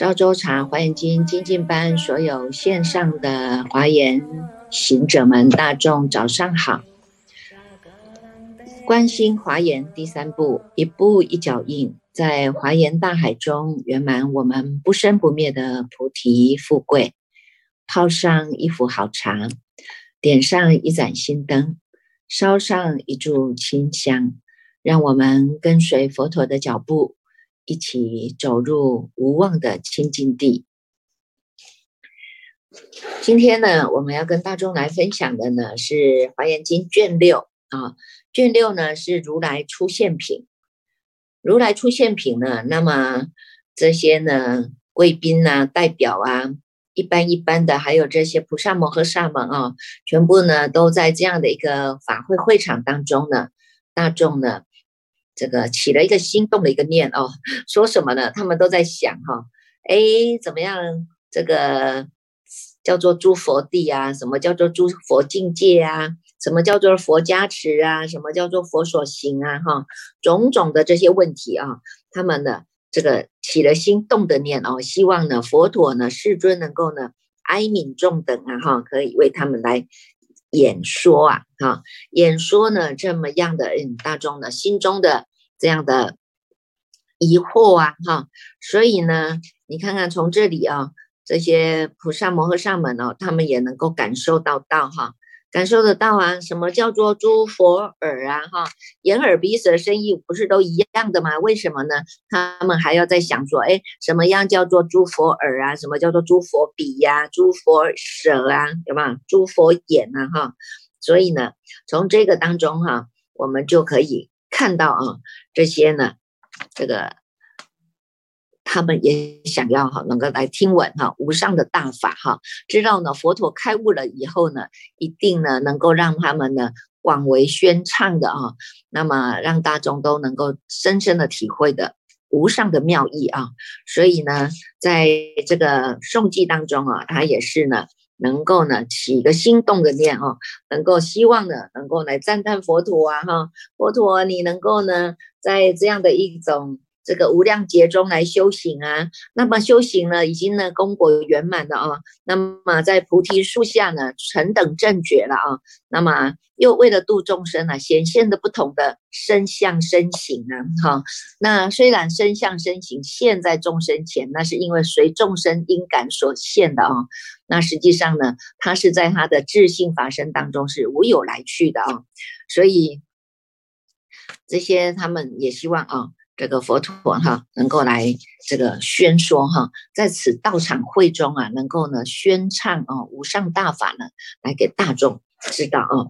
我们赵州茶华严经精进班所有线上的华严行者们，大众早上好！关心华严第三步，一步一脚印，在华严大海中圆满我们不生不灭的菩提富贵。泡上一壶好茶，点上一盏心灯，烧上一炷清香，让我们跟随佛陀的脚步。一起走入无望的清净地。今天呢，我们要跟大众来分享的呢是《华严经》卷六啊。卷六呢是如来出现品。如来出现品呢，那么这些呢贵宾啊、代表啊、一般一般的，还有这些菩萨摩诃萨们啊，全部呢都在这样的一个法会会场当中呢，大众呢。这个起了一个心动的一个念哦，说什么呢？他们都在想哈，哎，怎么样？这个叫做诸佛地啊，什么叫做诸佛境界啊？什么叫做佛加持啊？什么叫做佛所行啊？哈，种种的这些问题啊，他们呢，这个起了心动的念哦，希望呢，佛陀呢，世尊能够呢，哀悯众等啊，哈，可以为他们来。演说啊，哈，演说呢，这么样的嗯，大众呢心中的这样的疑惑啊，哈，所以呢，你看看从这里啊，这些菩萨摩诃萨们哦，他们也能够感受到到哈。感受得到啊？什么叫做诸佛耳啊？哈，眼耳鼻舌身意不是都一样的吗？为什么呢？他们还要在想说，哎，什么样叫做诸佛耳啊？什么叫做诸佛鼻呀？诸佛舌啊？对吧？诸佛眼啊？哈，所以呢，从这个当中哈，我们就可以看到啊，这些呢，这个。他们也想要哈，能够来听闻哈无上的大法哈，知道呢佛陀开悟了以后呢，一定呢能够让他们呢广为宣唱的啊，那么让大众都能够深深的体会的无上的妙意啊，所以呢，在这个诵记当中啊，他也是呢能够呢起一个心动的念哦，能够希望呢能够来赞叹佛陀啊哈，佛陀你能够呢在这样的一种。这个无量劫中来修行啊，那么修行呢，已经呢功果圆满了啊，那么在菩提树下呢，成等正觉了啊，那么又为了度众生啊，显现的不同的身相身形啊，哈，那虽然身相身形现在众生前，那是因为随众生因感所现的啊，那实际上呢，他是在他的智性法身当中是无有来去的啊，所以这些他们也希望啊。这个佛陀哈，能够来这个宣说哈，在此道场会中啊，能够呢宣唱啊无上大法呢，来给大众知道啊。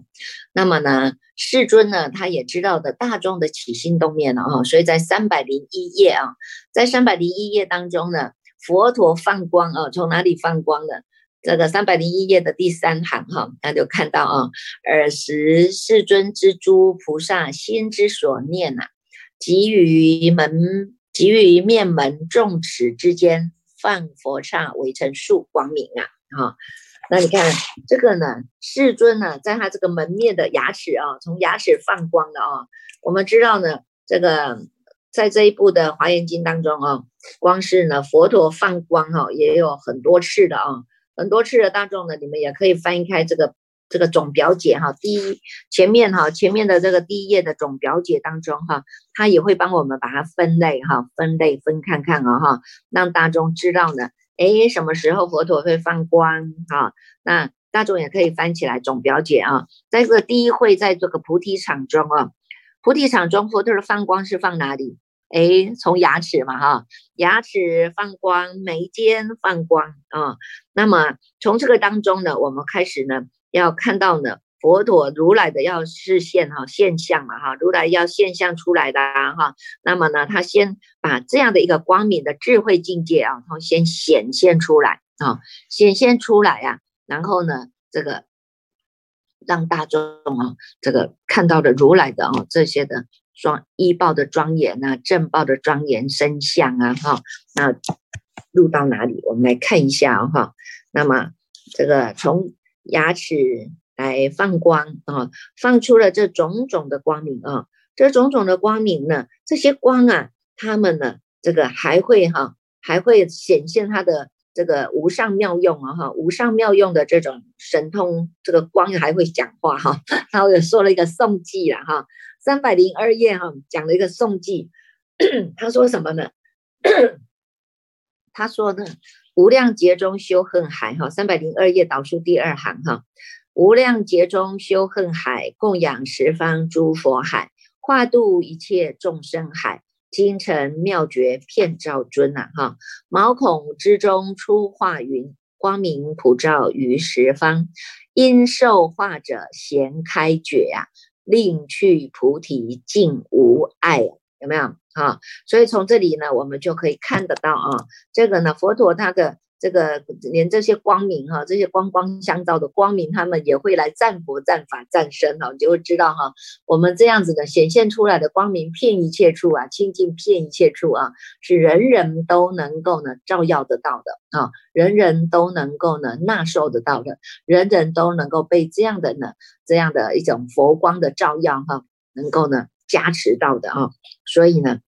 那么呢，世尊呢，他也知道的大众的起心动念了啊，所以在三百零一页啊，在三百零一页当中呢，佛陀放光啊，从哪里放光呢？这个三百零一页的第三行哈，那就看到啊，尔时世尊之诸菩萨心之所念呐。给予门，给予面门众齿之间，放佛刹围成树光明啊！哈，那你看这个呢，世尊呢，在他这个门面的牙齿啊，从牙齿放光的啊。我们知道呢，这个在这一部的华严经当中啊，光是呢佛陀放光哈，也有很多次的啊，很多次的大众呢，你们也可以翻开这个。这个总表姐哈，第一前面哈，前面的这个第一页的总表姐当中哈，她也会帮我们把它分类哈，分类分看看啊哈，让大众知道呢，哎，什么时候佛陀会放光哈？那大众也可以翻起来总表姐啊，在这个第一会在这个菩提场中啊，菩提场中佛陀的放光是放哪里？哎，从牙齿嘛哈，牙齿放光，眉间放光啊，那么从这个当中呢，我们开始呢。要看到呢，佛陀如来的要视现哈现象嘛哈，如来要现象出来的啊哈，那么呢，他先把这样的一个光明的智慧境界啊，他先显现出来啊，显现出来呀，然后呢，这个让大众啊，这个看到的如来的啊这些的庄医报的庄严啊，正报的庄严身相啊哈，那录到哪里？我们来看一下哈，那么这个从。牙齿来放光啊，放出了这种种的光明啊，这种种的光明呢，这些光啊，它们呢这个还会哈，还会显现他的这个无上妙用啊哈，无上妙用的这种神通，这个光还会讲话哈，他也说了一个颂记了哈，三百零二页哈，讲了一个颂记，他说什么呢？他说呢，无量劫中修恨海哈，三百零二页导数第二行哈，无量劫中修恨海，供养十方诸佛海，化度一切众生海，精诚妙绝遍照尊呐哈，毛孔之中出化云，光明普照于十方，因受化者咸开觉呀，令去菩提尽无碍，有没有？啊，所以从这里呢，我们就可以看得到啊，这个呢，佛陀他的这个连这些光明哈，这些光光相照的光明，他们也会来赞佛、赞法、赞身哈，你就会知道哈，我们这样子的显现出来的光明，遍一切处啊，清净遍一切处啊，是人人都能够呢照耀得到的啊，人人都能够呢纳受得到的，人人都能够被这样的呢这样的一种佛光的照耀哈，能够呢加持到的啊，所以呢。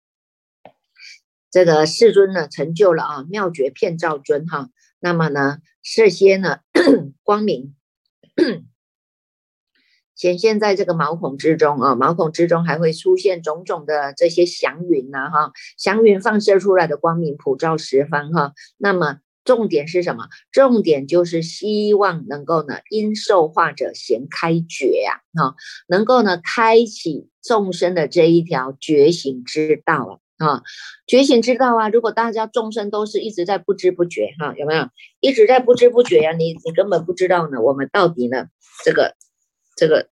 这个世尊呢，成就了啊妙觉遍照尊哈，那么呢，这些呢 光明显现在这个毛孔之中啊，毛孔之中还会出现种种的这些祥云呐哈，祥云放射出来的光明普照十方哈，那么重点是什么？重点就是希望能够呢，因受化者贤开觉呀啊，能够呢开启众生的这一条觉醒之道啊。啊，觉醒之道啊！如果大家众生都是一直在不知不觉，哈，有没有一直在不知不觉呀？你你根本不知道呢，我们到底呢，这个这个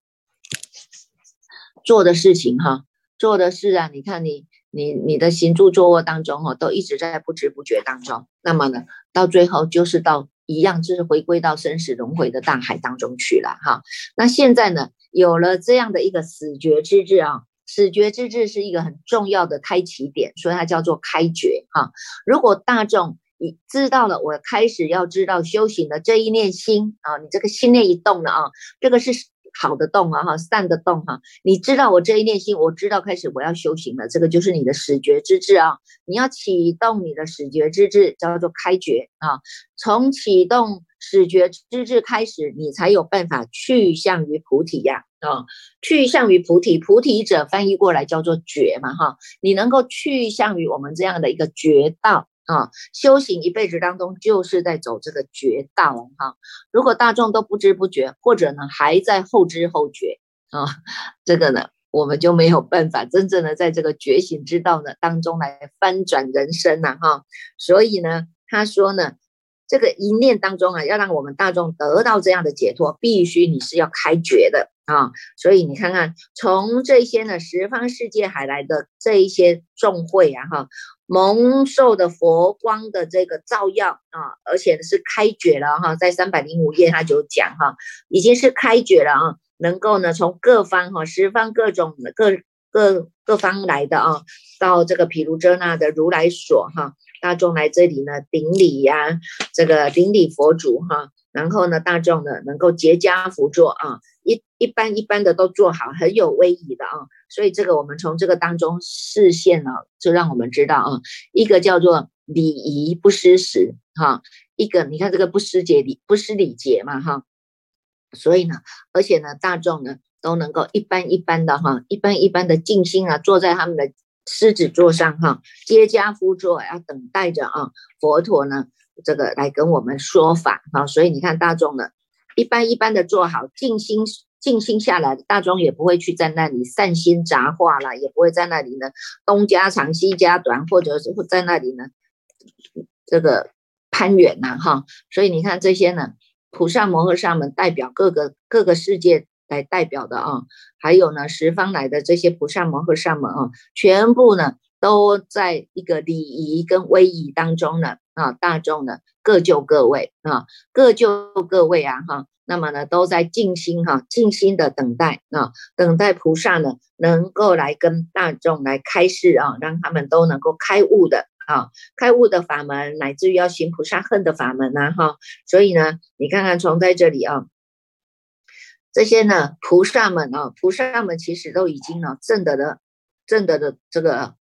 做的事情哈，做的事啊，你看你你你的行住坐卧当中哦，都一直在不知不觉当中，那么呢，到最后就是到一样，就是回归到生死轮回的大海当中去了哈。那现在呢，有了这样的一个死觉之日啊。死觉之日是一个很重要的开启点，所以它叫做开觉哈。如果大众你知道了，我开始要知道修行的这一念心啊，你这个心念一动了啊，这个是好的动啊哈，善的动哈。你知道我这一念心，我知道开始我要修行了，这个就是你的始觉之智啊。你要启动你的始觉之智，叫做开觉啊。从启动始觉之智开始，你才有办法去向于菩提呀。啊，去向于菩提，菩提者翻译过来叫做觉嘛，哈，你能够去向于我们这样的一个觉道啊，修行一辈子当中就是在走这个绝道哈。如果大众都不知不觉，或者呢还在后知后觉啊，这个呢我们就没有办法真正的在这个觉醒之道呢当中来翻转人生了，哈。所以呢，他说呢。这个一念当中啊，要让我们大众得到这样的解脱，必须你是要开觉的啊。所以你看看，从这些呢十方世界海来的这一些众会啊，哈，蒙受的佛光的这个照耀啊，而且是开觉了哈，在三百零五页他就讲哈，已经是开觉了啊，能够呢从各方哈十方各种各各各方来的啊，到这个毗卢遮那的如来所哈。大众来这里呢，顶礼呀，这个顶礼佛祖哈，然后呢，大众呢能够结跏趺坐啊，一一般一般的都做好，很有威仪的啊，所以这个我们从这个当中视线呢，就让我们知道啊，一个叫做礼仪不失时哈，一个你看这个不失节礼不失礼节嘛哈，所以呢，而且呢，大众呢都能够一般一般的哈，一般一般的静心啊，坐在他们的。狮子座上哈，接家夫座要等待着啊，佛陀呢，这个来跟我们说法哈，所以你看大众呢，一般一般的做好静心，静心下来，大众也不会去在那里散心杂话了，也不会在那里呢东家长西家短，或者是在那里呢这个攀远呐哈，所以你看这些呢，菩萨摩诃萨们代表各个各个世界。来代表的啊，还有呢，十方来的这些菩萨摩诃萨们啊，全部呢都在一个礼仪跟威仪当中呢啊，大众呢各就各位啊，各就各位啊哈，那么呢都在静心哈，静心的等待啊，等待菩萨呢能够来跟大众来开示啊，让他们都能够开悟的啊，开悟的法门，乃至于要行菩萨恨的法门呐哈，所以呢，你看看从在这里啊。这些呢，菩萨们啊，菩萨们其实都已经呢证得的，证得的这个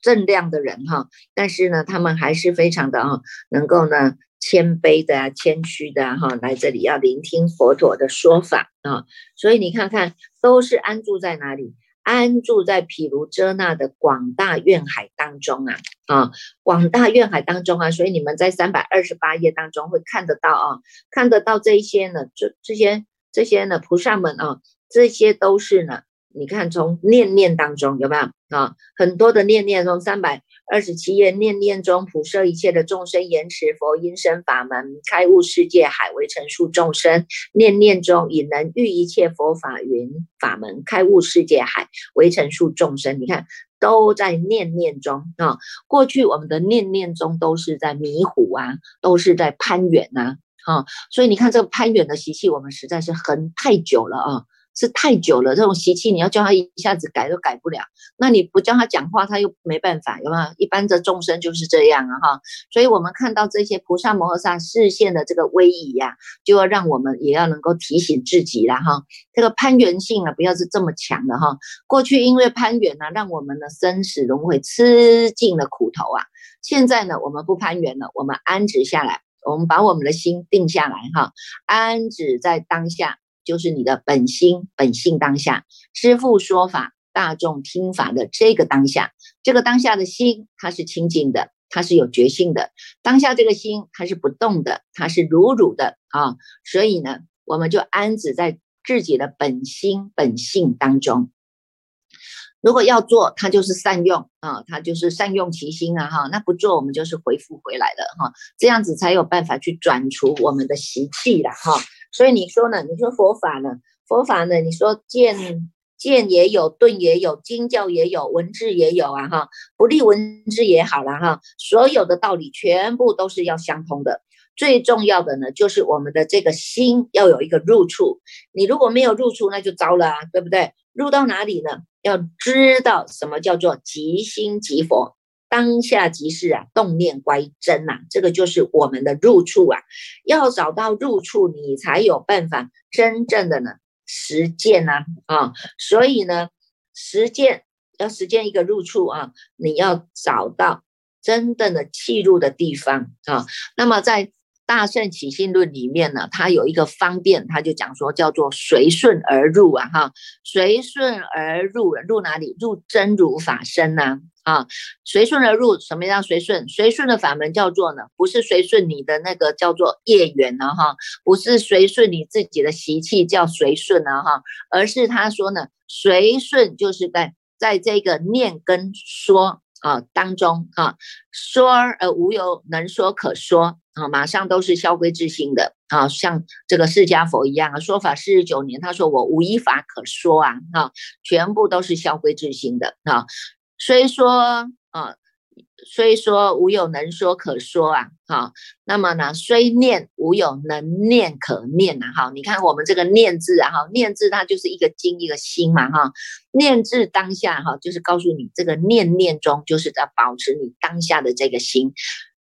正量的人哈，但是呢，他们还是非常的啊，能够呢谦卑的啊，谦虚的哈，来这里要聆听佛陀的说法啊。所以你看看，都是安住在哪里？安住在毗卢遮那的广大愿海当中啊啊，广大愿海当中啊。所以你们在三百二十八页当中会看得到啊，看得到这些呢，这这些这些呢，菩萨们啊，这些都是呢。你看，从念念当中有没有啊？很多的念念中，三百二十七页，念念中普摄一切的众生，延持佛音声法门，开悟世界海为成数众生。念念中以能遇一切佛法云法门，开悟世界海为成数众生。你看，都在念念中啊。过去我们的念念中都是在迷糊啊，都是在攀缘呐啊。所以你看，这个攀缘的习气，我们实在是很太久了啊。是太久了，这种习气你要叫他一下子改都改不了。那你不叫他讲话，他又没办法，有没有？一般的众生就是这样啊，哈。所以我们看到这些菩萨摩诃萨视线的这个威仪呀，就要让我们也要能够提醒自己了，哈。这个攀缘性啊，不要是这么强的哈。过去因为攀缘呢，让我们的生死轮回吃尽了苦头啊。现在呢，我们不攀缘了，我们安止下来，我们把我们的心定下来，哈，安止在当下。就是你的本心本性当下，师父说法，大众听法的这个当下，这个当下的心，它是清净的，它是有觉性的。当下这个心，它是不动的，它是如如的啊。所以呢，我们就安止在自己的本心本性当中。如果要做，它就是善用啊，它就是善用其心啊哈。那不做，我们就是回复回来了哈。这样子才有办法去转除我们的习气了哈。所以你说呢？你说佛法呢？佛法呢？你说见见也有，顿也有，经教也有，文字也有啊哈，不立文字也好了哈。所有的道理全部都是要相通的。最重要的呢，就是我们的这个心要有一个入处。你如果没有入处，那就糟了啊，对不对？入到哪里呢？要知道什么叫做即心即佛。当下即是啊，动念乖真呐，这个就是我们的入处啊。要找到入处，你才有办法真正的呢实践呐啊。所以呢，实践要实践一个入处啊，你要找到真正的契入的地方啊。那么在大圣起信论里面呢，它有一个方便，他就讲说叫做随顺而入啊哈，随顺而入，入哪里？入真如法身呐。啊，随顺而入，什么叫随顺？随顺的法门叫做呢？不是随顺你的那个叫做业缘呢，哈，不是随顺你自己的习气叫随顺呢，哈，而是他说呢，随顺就是在在这个念跟说啊当中啊，说而无有能说可说啊，马上都是消归自心的啊，像这个释迦佛一样啊，说法四十九年，他说我无一法可说啊，啊，全部都是消归自心的啊。虽说啊，虽说无有能说可说啊，哈，那么呢，虽念无有能念可念呐，哈，你看我们这个念字啊，哈，念字它就是一个经一个心嘛，哈，念字当下哈，就是告诉你这个念念中就是在保持你当下的这个心，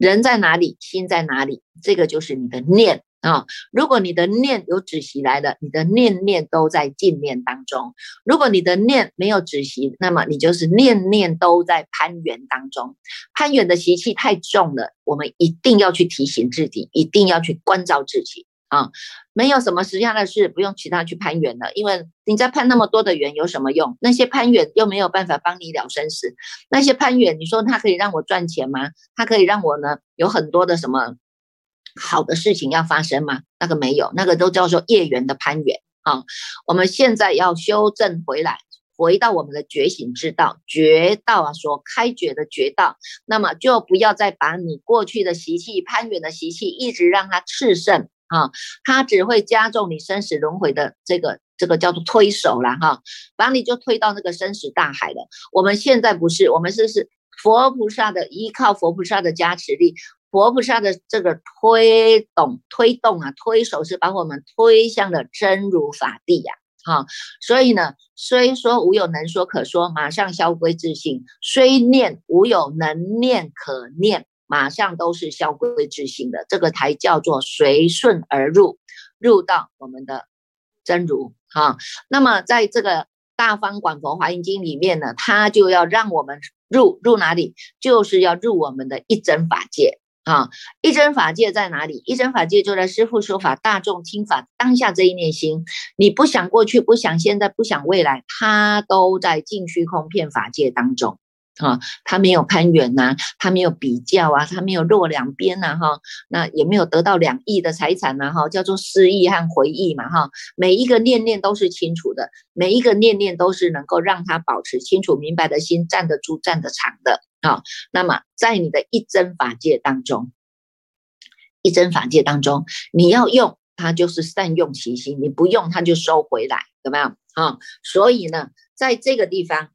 人在哪里，心在哪里，这个就是你的念。啊，如果你的念有止息来的，你的念念都在净念当中；如果你的念没有止息，那么你就是念念都在攀缘当中。攀缘的习气太重了，我们一定要去提醒自己，一定要去关照自己啊！没有什么实际上的事，不用其他去攀缘了，因为你在攀那么多的缘有什么用？那些攀缘又没有办法帮你了生死，那些攀缘，你说它可以让我赚钱吗？它可以让我呢有很多的什么？好的事情要发生吗？那个没有，那个都叫做业缘的攀缘啊。我们现在要修正回来，回到我们的觉醒之道，觉道啊，所开觉的觉道，那么就不要再把你过去的习气、攀缘的习气，一直让它炽盛啊，它只会加重你生死轮回的这个这个叫做推手了哈，把你就推到那个生死大海了。我们现在不是，我们是是佛菩萨的依靠，佛菩萨的加持力。佛菩萨的这个推动、推动啊，推手是把我们推向了真如法地呀，哈。所以呢，虽说无有能说可说，马上消归自性；虽念无有能念可念，马上都是消归自性的。这个才叫做随顺而入，入到我们的真如，哈。那么在这个大方广佛华严经里面呢，它就要让我们。入入哪里？就是要入我们的一真法界啊！一真法界在哪里？一真法界就在师父说法、大众听法当下这一念心。你不想过去，不想现在，不想未来，它都在尽虚空片法界当中。啊，他没有攀缘呐，他没有比较啊，他没有落两边呐，哈，那也没有得到两亿的财产呐，哈，叫做失忆和回忆嘛，哈，每一个念念都是清楚的，每一个念念都是能够让他保持清楚明白的心，站得住，站得长的，啊，那么在你的一真法界当中，一真法界当中，你要用它就是善用其心，你不用它就收回来，怎么样？啊，所以呢，在这个地方。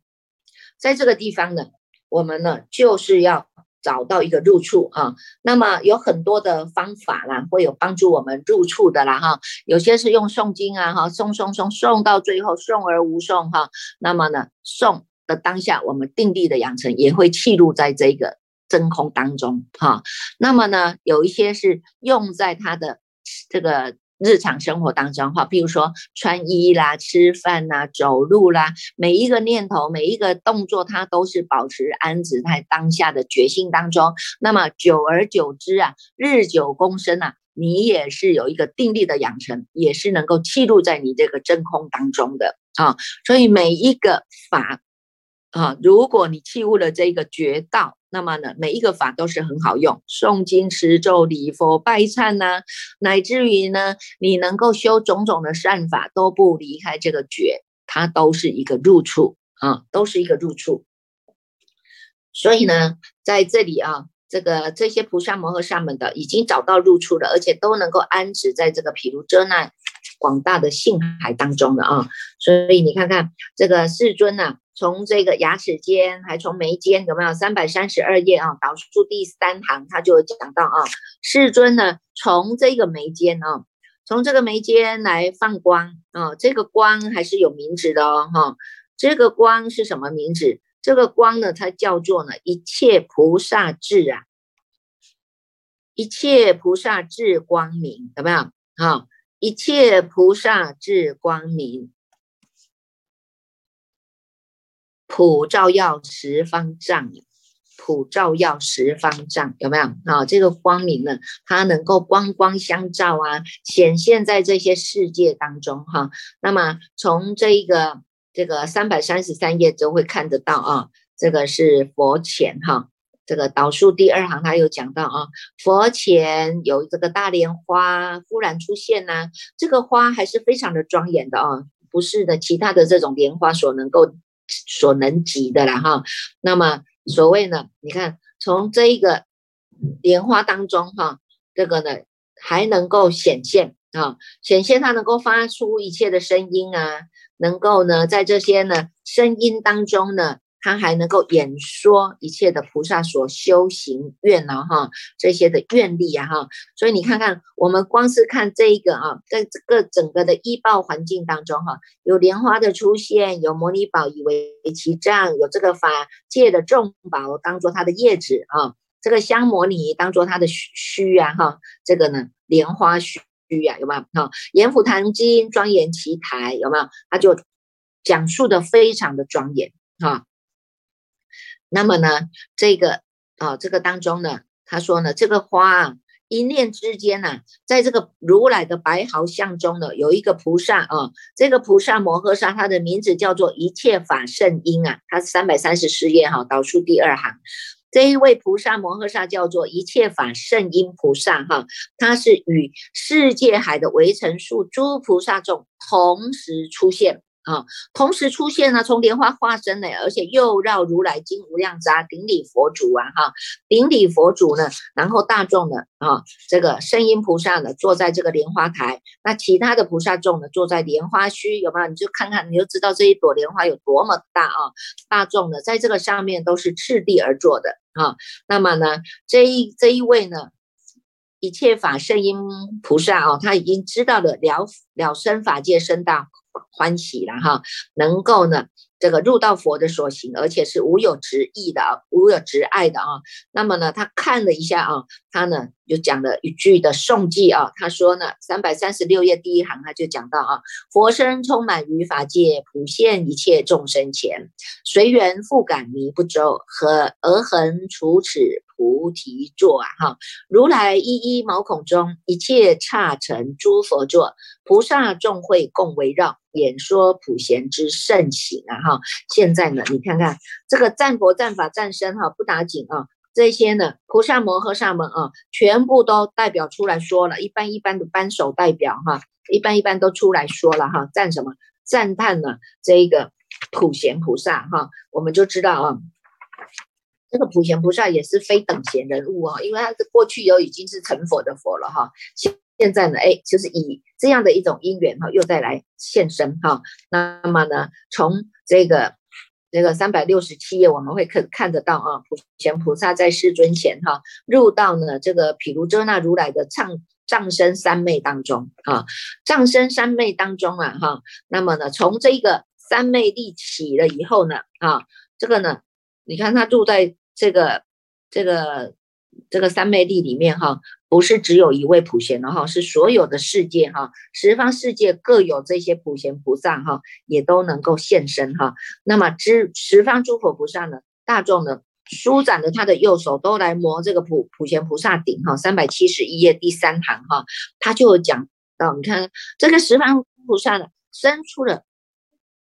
在这个地方呢，我们呢就是要找到一个入处啊。那么有很多的方法啦，会有帮助我们入处的啦哈。有些是用诵经啊哈，诵诵诵诵到最后诵而无诵哈。那么呢，诵的当下，我们定力的养成也会记录在这个真空当中哈。那么呢，有一些是用在它的这个。日常生活当中，哈，譬如说穿衣啦、吃饭啦、走路啦，每一个念头、每一个动作，它都是保持安止在当下的觉性当中。那么久而久之啊，日久功深啊，你也是有一个定力的养成，也是能够记录在你这个真空当中的啊。所以每一个法啊，如果你弃悟了这个觉道。那么呢，每一个法都是很好用，诵经、持咒、礼佛、拜忏呐，乃至于呢，你能够修种种的善法，都不离开这个觉，它都是一个入处啊，都是一个入处。所以呢，在这里啊，这个这些菩萨摩诃萨们的已经找到入处了，而且都能够安止在这个毗卢遮那广大的性海当中的啊。所以你看看这个世尊呐。从这个牙齿间，还从眉间，有没有三百三十二页啊？导数第三行，他就讲到啊，世尊呢，从这个眉间啊，从这个眉间来放光啊，这个光还是有名字的哦，哈，这个光是什么名字？这个光呢，它叫做呢一切菩萨智啊，一切菩萨智光明，有没有？哈，一切菩萨智光明。普照耀十方丈，普照耀十方丈，有没有啊？这个光明呢，它能够光光相照啊，显现在这些世界当中哈。那么从这一个这个三百三十三页就会看得到啊，这个是佛前哈，这个导数第二行他有讲到啊，佛前有这个大莲花忽然出现呢，这个花还是非常的庄严的啊，不是的其他的这种莲花所能够。所能及的了哈，那么所谓呢，你看从这一个莲花当中哈，这个呢还能够显现啊，显现它能够发出一切的声音啊，能够呢在这些呢声音当中呢。他还能够演说一切的菩萨所修行愿呢，哈，这些的愿力啊，哈，所以你看看，我们光是看这一个啊，在这个整个的医报环境当中，哈，有莲花的出现，有摩尼宝以为其杖，有这个法界的众宝当做它的叶子啊，这个香摩尼当做它的须啊，哈，这个呢莲花须呀，有没有？哈，阎浮檀经庄严其台，有没有？他就讲述的非常的庄严，哈。那么呢，这个啊，这个当中呢，他说呢，这个花啊，一念之间呢，在这个如来的白毫像中呢，有一个菩萨啊，这个菩萨摩诃萨，他的名字叫做一切法圣因啊，他三百三十四页哈，导数第二行，这一位菩萨摩诃萨叫做一切法圣因菩萨哈，他是与世界海的围城树诸菩萨众同时出现。啊，同时出现了从莲花化身呢，而且又绕如来经无量匝顶礼佛祖啊，哈，顶礼佛祖呢，然后大众呢，啊，这个声音菩萨呢，坐在这个莲花台，那其他的菩萨众呢，坐在莲花须，有没有？你就看看，你就知道这一朵莲花有多么大啊！大众呢，在这个上面都是赤地而坐的啊。那么呢，这一这一位呢，一切法圣音菩萨哦，他已经知道了了了生法界生大欢喜了哈，能够呢。这个入道佛的所行，而且是无有执意的啊，无有执爱的啊。那么呢，他看了一下啊，他呢就讲了一句的颂记啊，他说呢，三百三十六页第一行他就讲到啊，佛身充满于法界，普现一切众生前，随缘复感迷不周，和而恒除此菩提座啊哈。如来一一毛孔中，一切刹成诸佛座，菩萨众会共围绕。演说普贤之盛行啊哈，现在呢，你看看这个战佛、战法、战身哈，不打紧啊，这些呢，菩萨摩诃萨们啊，全部都代表出来说了，一般一般的扳手代表哈，一般一般都出来说了哈，赞什么？赞叹呢？这一个普贤菩萨哈，我们就知道啊，这个普贤菩萨也是非等闲人物啊，因为他是过去有已经是成佛的佛了哈。现现在呢，哎，就是以这样的一种因缘哈，又再来现身哈。那么呢，从这个这个三百六十七页，我们会看看得到啊，普贤菩萨在世尊前哈，入到呢这个毗卢遮那如来的藏藏身三昧当中啊，藏身三昧当中啊哈。那么呢，从这个三昧立起了以后呢啊，这个呢，你看他住在这个这个。这个三昧地里面哈，不是只有一位普贤的哈，是所有的世界哈，十方世界各有这些普贤菩萨哈，也都能够现身哈。那么知十方诸佛菩萨呢，大众呢，舒展了他的右手，都来摩这个普普贤菩萨顶哈。三百七十一页第三行哈，他就讲到，你看这个十方菩萨呢，伸出了。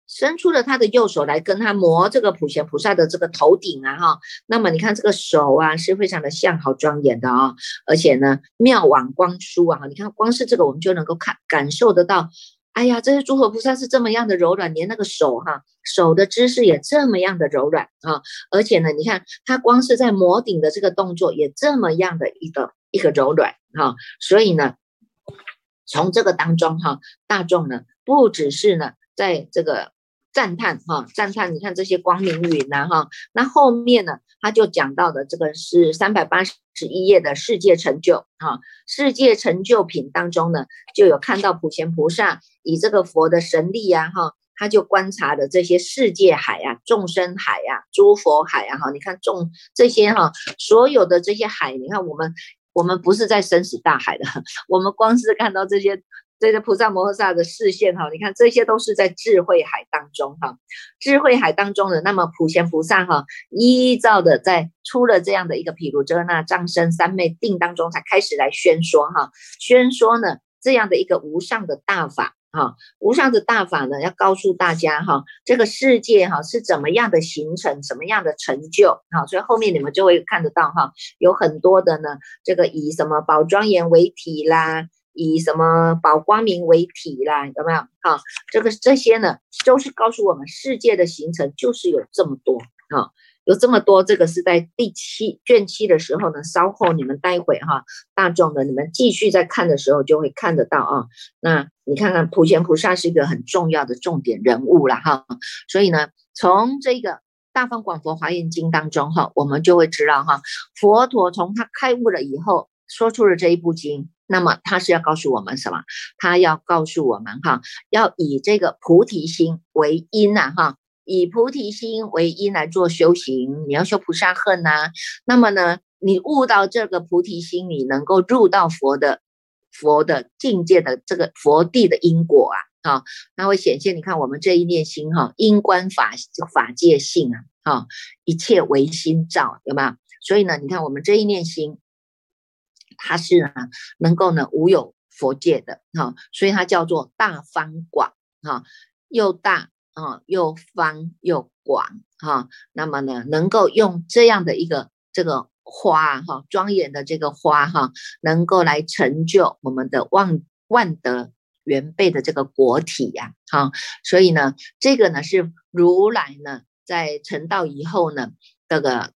伸出了他的右手来跟他磨这个普贤菩萨的这个头顶啊哈，那么你看这个手啊是非常的像好庄严的啊，而且呢妙往光疏啊，你看光是这个我们就能够看感受得到，哎呀，这些诸佛菩萨是这么样的柔软，连那个手哈手的姿势也这么样的柔软啊，而且呢你看他光是在磨顶的这个动作也这么样的一个一个柔软哈，所以呢从这个当中哈大众呢不只是呢在这个。赞叹哈，赞叹！你看这些光明云呐哈，那后面呢，他就讲到的这个是三百八十一页的世界成就啊，世界成就品当中呢，就有看到普贤菩萨以这个佛的神力呀哈，他就观察的这些世界海呀、众生海呀、诸佛海呀哈，你看众这些哈，所有的这些海，你看我们我们不是在生死大海的，我们光是看到这些。这个菩萨摩诃萨的视线哈，你看这些都是在智慧海当中哈，智慧海当中的那么普贤菩萨哈，依照的在出了这样的一个毗卢遮那藏身三昧定当中，才开始来宣说哈，宣说呢这样的一个无上的大法哈，无上的大法呢要告诉大家哈，这个世界哈是怎么样的形成，什么样的成就哈，所以后面你们就会看得到哈，有很多的呢，这个以什么宝庄严为体啦。以什么宝光明为体啦？有没有？哈，这个这些呢，都是告诉我们世界的形成就是有这么多啊，有这么多。这个是在第七卷七的时候呢，稍后你们待会哈，大众的你们继续在看的时候就会看得到啊。那你看看普贤菩萨是一个很重要的重点人物了哈，所以呢，从这个大方广佛华严经当中哈，我们就会知道哈，佛陀从他开悟了以后，说出了这一部经。那么他是要告诉我们什么？他要告诉我们哈，要以这个菩提心为因呐哈，以菩提心为因来做修行。你要修菩萨恨呐，那么呢，你悟到这个菩提心，你能够入到佛的佛的境界的这个佛地的因果啊，啊，那会显现。你看我们这一念心哈，因观法法界性啊，哈，一切唯心造，有没有？所以呢，你看我们这一念心。它是呢，能够呢无有佛界的哈，所以它叫做大方广哈，又大啊又方又广哈，那么呢能够用这样的一个这个花哈，庄严的这个花哈，能够来成就我们的万万德圆备的这个国体呀哈，所以呢这个呢是如来呢在成道以后呢这个。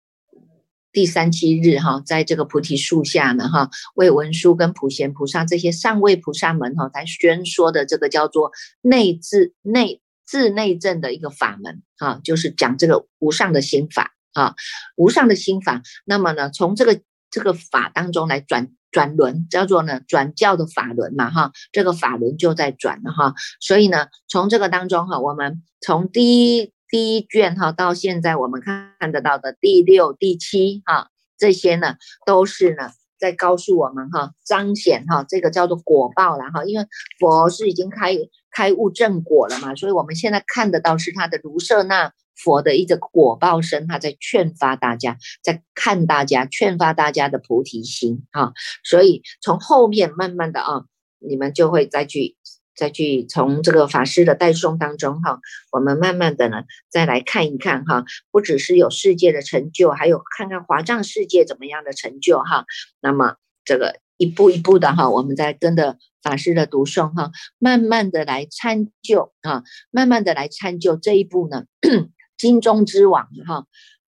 第三七日哈，在这个菩提树下呢哈，为文殊跟普贤菩萨这些上位菩萨们哈，来宣说的这个叫做内自内自内证的一个法门哈，就是讲这个无上的心法啊，无上的心法。那么呢，从这个这个法当中来转转轮，叫做呢转教的法轮嘛哈，这个法轮就在转了哈，所以呢，从这个当中哈，我们从第一第一卷哈到现在我们看得到的第六、第七哈，这些呢都是呢。在告诉我们哈，彰显哈，这个叫做果报了哈，因为佛是已经开开悟正果了嘛，所以我们现在看得到是他的卢舍那佛的一个果报身，他在劝发大家，在看大家，劝发大家的菩提心哈，所以从后面慢慢的啊，你们就会再去。再去从这个法师的代诵当中哈，我们慢慢的呢再来看一看哈，不只是有世界的成就，还有看看华藏世界怎么样的成就哈。那么这个一步一步的哈，我们在跟着法师的读诵哈，慢慢的来参就啊，慢慢的来参就这一步呢，金钟之王哈。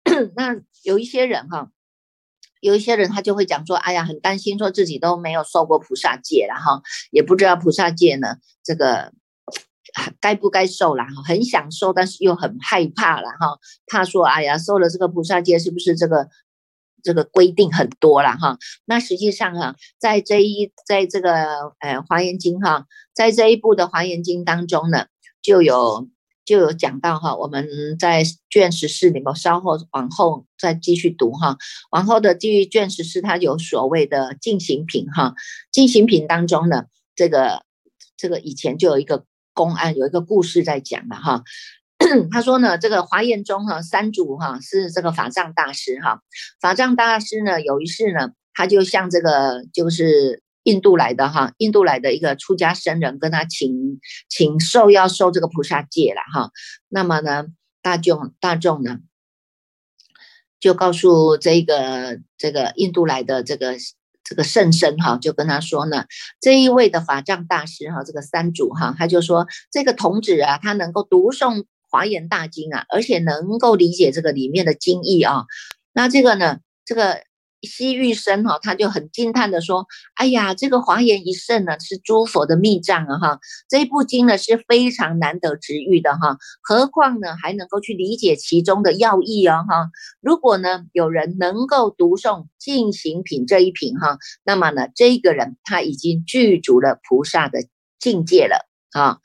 那有一些人哈。有一些人他就会讲说，哎呀，很担心，说自己都没有受过菩萨戒了哈，也不知道菩萨戒呢，这个该不该受了哈，很想受，但是又很害怕了哈，怕说，哎呀，受了这个菩萨戒是不是这个这个规定很多了哈？那实际上哈，在这一在这个呃华严经哈，在这一部的华严经当中呢，就有。就有讲到哈，我们在卷十四里面，稍后往后再继续读哈。往后的继续卷十四，它有所谓的进行品哈。进行品当中呢，这个这个以前就有一个公案，有一个故事在讲了哈。他说呢，这个华严中哈，三祖哈是这个法藏大师哈。法藏大师呢，有一次呢，他就像这个就是。印度来的哈，印度来的一个出家僧人跟他请请受要受这个菩萨戒了哈。那么呢，大众大众呢就告诉这个这个印度来的这个这个圣僧哈，就跟他说呢，这一位的法藏大师哈，这个三祖哈，他就说这个童子啊，他能够读诵华严大经啊，而且能够理解这个里面的经义啊。那这个呢，这个。西域生哈，他就很惊叹的说：“哎呀，这个华严一圣呢，是诸佛的密藏啊哈！这部经呢是非常难得值遇的哈，何况呢还能够去理解其中的要义哦哈！如果呢有人能够读诵进行品这一品哈，那么呢这个人他已经具足了菩萨的境界了啊！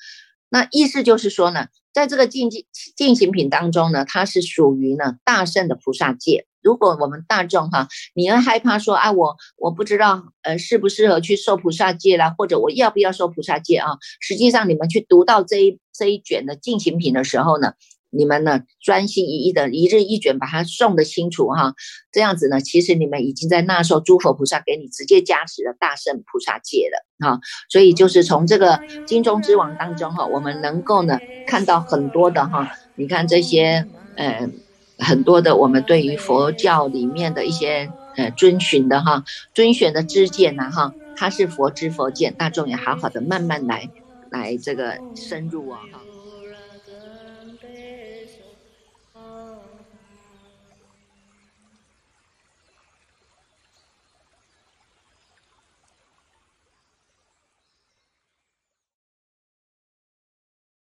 那意思就是说呢，在这个进进进行品当中呢，它是属于呢大圣的菩萨戒。”如果我们大众哈，你要害怕说啊，我我不知道呃适不适合去受菩萨戒啦，或者我要不要受菩萨戒啊？实际上你们去读到这一这一卷的进行品的时候呢，你们呢专心一意的一日一卷把它诵得清楚哈，这样子呢，其实你们已经在那时候诸佛菩萨给你直接加持了大圣菩萨戒了啊。所以就是从这个金钟之王当中哈，我们能够呢看到很多的哈，你看这些嗯。很多的我们对于佛教里面的一些呃遵循的哈，遵循的知见呐哈，它是佛知佛见，大众也好好的慢慢来来这个深入啊哈。